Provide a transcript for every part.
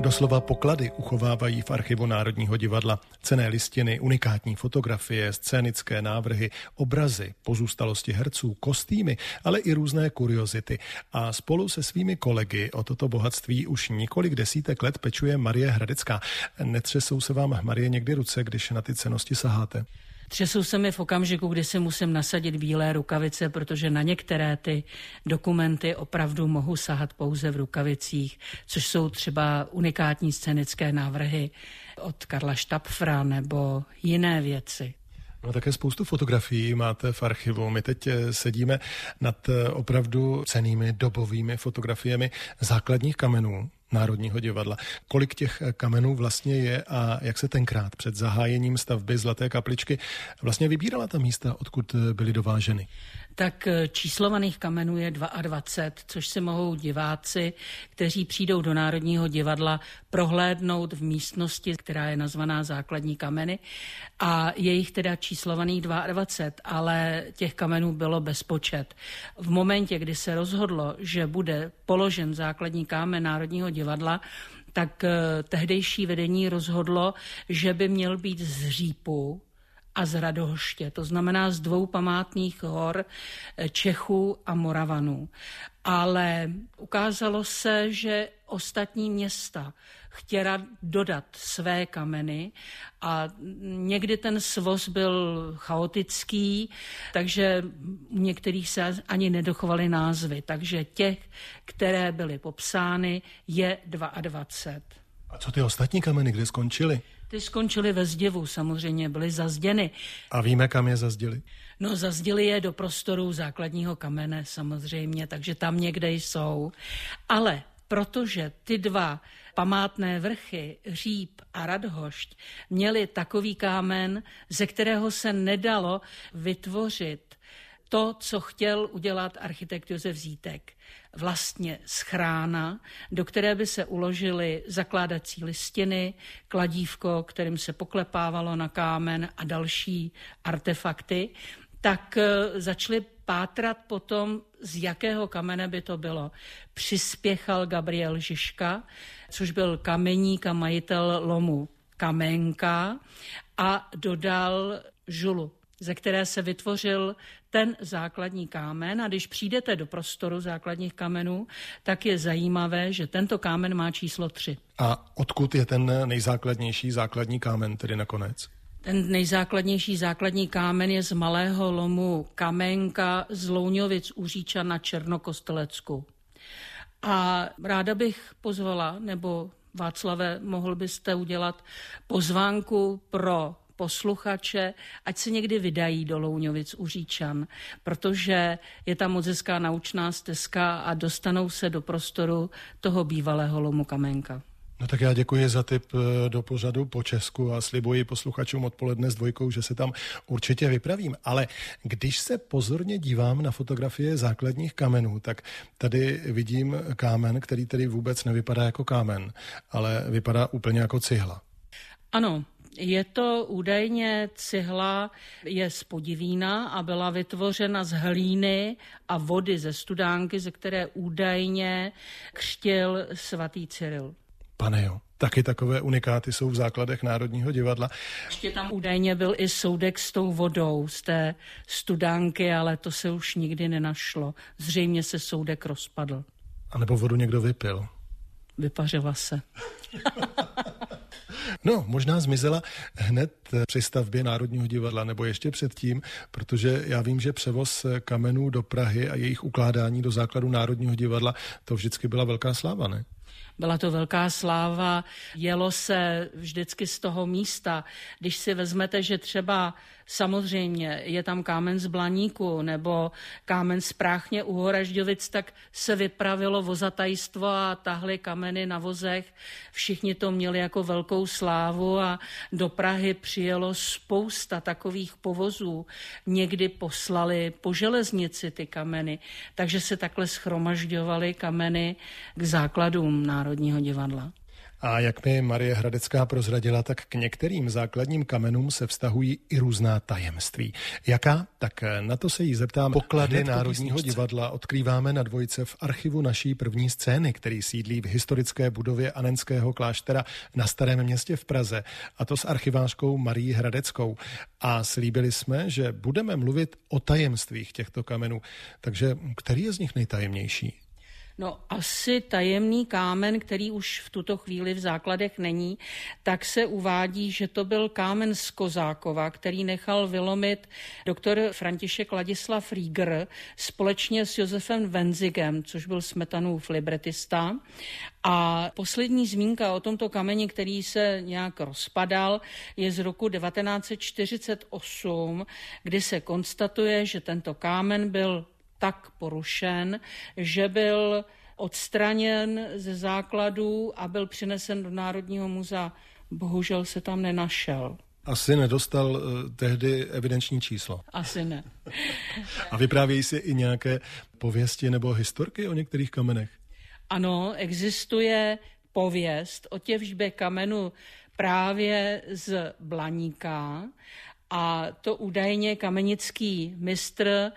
Doslova poklady uchovávají v archivu Národního divadla cené listiny, unikátní fotografie, scénické návrhy, obrazy, pozůstalosti herců, kostýmy, ale i různé kuriozity. A spolu se svými kolegy o toto bohatství už několik desítek let pečuje Marie Hradecká. Netřesou se vám, Marie, někdy ruce, když na ty cenosti saháte? Třesou se mi v okamžiku, kdy si musím nasadit bílé rukavice, protože na některé ty dokumenty opravdu mohu sahat pouze v rukavicích, což jsou třeba unikátní scénické návrhy od Karla Štapfra nebo jiné věci. No také spoustu fotografií máte v archivu. My teď eh, sedíme nad eh, opravdu cenými dobovými fotografiemi základních kamenů Národního divadla. Kolik těch eh, kamenů vlastně je a jak se tenkrát před zahájením stavby Zlaté kapličky vlastně vybírala ta místa, odkud byly dováženy? tak eh, číslovaných kamenů je 22, což si mohou diváci, kteří přijdou do Národního divadla, prohlédnout v místnosti, která je nazvaná základní kameny. A je jich teda číslovaných 22, ale těch kamenů bylo bezpočet. V momentě, kdy se rozhodlo, že bude položen základní kámen Národního divadla, tak eh, tehdejší vedení rozhodlo, že by měl být z řípu, a z Radohoště, to znamená z dvou památných hor eh, Čechů a Moravanů. Ale ukázalo se, že ostatní města chtěla dodat své kameny a někdy ten svoz byl chaotický, takže u některých se ani nedochovaly názvy. Takže těch, které byly popsány, je 22. A co ty ostatní kameny, kde skončily? Ty skončily ve zděvu, samozřejmě byly zazděny. A víme, kam je zazděli? No, zazděli je do prostoru základního kamene samozřejmě, takže tam někde jsou. Ale protože ty dva památné vrchy, Říp a Radhošť, měly takový kámen, ze kterého se nedalo vytvořit to, co chtěl udělat architekt Josef Zítek. Vlastně schrána, do které by se uložily zakládací listiny, kladívko, kterým se poklepávalo na kámen a další artefakty, tak eh, začali pátrat potom, z jakého kamene by to bylo. Přispěchal Gabriel Žižka, což byl kameník a majitel lomu Kamenka a dodal žulu ze které se vytvořil ten základní kámen. A když přijdete do prostoru základních kamenů, tak je zajímavé, že tento kámen má číslo 3. A odkud je ten nejzákladnější základní kámen tedy nakonec? Ten nejzákladnější základní kámen je z malého lomu Kamenka z Louňovic u Říča na Černokostelecku. A ráda bych pozvala, nebo Václave, mohl byste udělat pozvánku pro posluchače, ať se někdy vydají do Louňovic u Říčan, protože je tam moc hezká naučná stezka a dostanou se do prostoru toho bývalého lomu Kamenka. No tak já děkuji za tip eh, do pořadu po Česku a slibuji posluchačům odpoledne s dvojkou, že se tam určitě vypravím. Ale když se pozorně dívám na fotografie základních kamenů, tak tady vidím kámen, který tedy vůbec nevypadá jako kámen, ale vypadá úplně jako cihla. Ano, je to údajně cihla, je z Podivína a byla vytvořena z hlíny a vody ze studánky, ze které údajně křtil svatý Cyril. Pane jo, taky takové unikáty jsou v základech Národního divadla. Ještě tam údajně byl i soudek s tou vodou z té studánky, ale to se už nikdy nenašlo. Zřejmě se soudek rozpadl. A nebo vodu někdo vypil. Vypařila se. No, možná zmizela hned při stavbě Národního divadla, nebo ještě předtím, protože já vím, že převoz kamenů do Prahy a jejich ukládání do základu Národního divadla, to vždycky byla velká sláva, ne? Byla to velká sláva, jelo se vždycky z toho místa. Když si vezmete, že třeba samozřejmě je tam kámen z Blaníku nebo kámen z Práchně u Horažďovic, tak se vypravilo vozatajstvo a tahly kameny na vozech. Všichni to měli jako velkou slávu a do Prahy přijelo spousta takových povozů. Někdy poslali po železnici ty kameny, takže se takhle schromažďovaly kameny k základům Národního divadla. A jak mi Marie Hradecká prozradila, tak k některým základním kamenům se vztahují i různá tajemství. Jaká? Tak na to se jí zeptám. Poklady Národního divadla odkrýváme na dvojce v archivu naší první scény, který sídlí v historické budově Anenského kláštera na Starém městě v Praze, a to s archivářkou Marí Hradeckou. A slíbili jsme, že budeme mluvit o tajemstvích těchto kamenů. Takže který je z nich nejtajemnější? No asi tajemný kámen, který už v tuto chvíli v základech není, tak se uvádí, že to byl kámen z Kozákova, který nechal vylomit doktor František Ladislav Rieger společně s Josefem Wenzigem, což byl Smetanův libretista. A poslední zmínka o tomto kameni, který se nějak rozpadal, je z roku 1948, kdy se konstatuje, že tento kámen byl tak porušen, že byl odstraněn ze základů a byl přinesen do Národního muzea. Bohužel se tam nenašel. Asi nedostal uh, tehdy evidenční číslo. Asi ne. a vyprávějí si i nějaké pověsti nebo historky o některých kamenech? Ano, existuje pověst o těžbě kamenu právě z Blaníka a to údajně kamenický mistr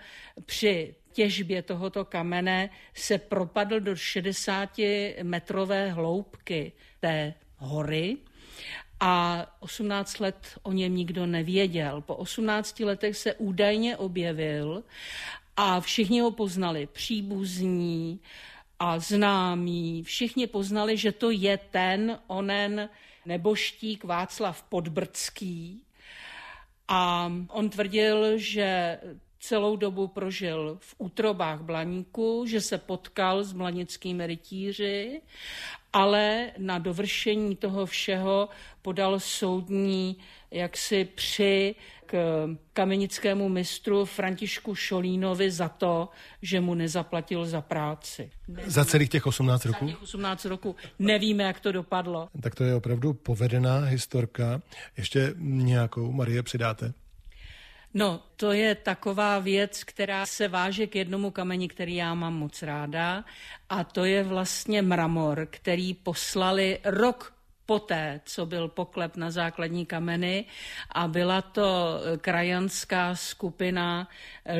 při těžbě tohoto kamene se propadl do 60-metrové hloubky té hory a 18 let o něm nikdo nevěděl. Po 18 letech se údajně objevil a všichni ho poznali, příbuzní a známí. Všichni poznali, že to je ten onen neboštík Václav Podbrdský, a on tvrdil, že celou dobu prožil v útrobách Blaníku, že se potkal s mlanickými rytíři, ale na dovršení toho všeho podal soudní jaksi při k kamenickému mistru Františku Šolínovi za to, že mu nezaplatil za práci. Nevíme. Za celých těch 18 roků? Za těch 18 roků. Nevíme, jak to dopadlo. Tak to je opravdu povedená historka. Ještě nějakou, Marie, přidáte? No, to je taková věc, která se váže k jednomu kameni, který já mám moc ráda, a to je vlastně mramor, který poslali rok poté, co byl poklep na základní kameny a byla to krajanská skupina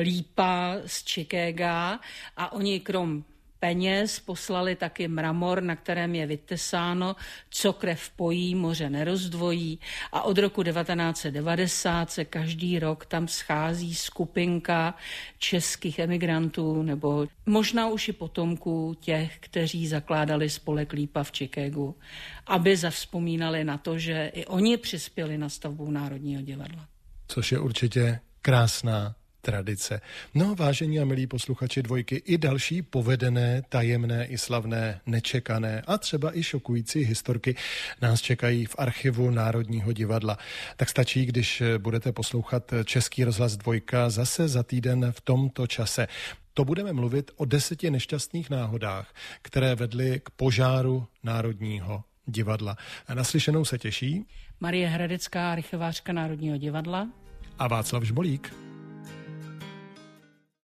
Lípa z Chicaga a oni krom peněz, poslali taky mramor, na kterém je vytesáno, co krev pojí, moře nerozdvojí. A od roku 1990 se každý rok tam schází skupinka českých emigrantů nebo možná už i potomků těch, kteří zakládali spolek Lípa v Chicagu, aby zavzpomínali na to, že i oni přispěli na stavbu Národního divadla. Což je určitě krásná tradice. No, vážení a milí posluchači dvojky, i další povedené, tajemné i slavné, nečekané a třeba i šokující historky nás čekají v archivu Národního divadla. Tak stačí, když budete poslouchat Český rozhlas dvojka zase za týden v tomto čase. To budeme mluvit o deseti nešťastných náhodách, které vedly k požáru Národního divadla. A naslyšenou se těší Marie Hradecká, archivářka Národního divadla a Václav Žbolík.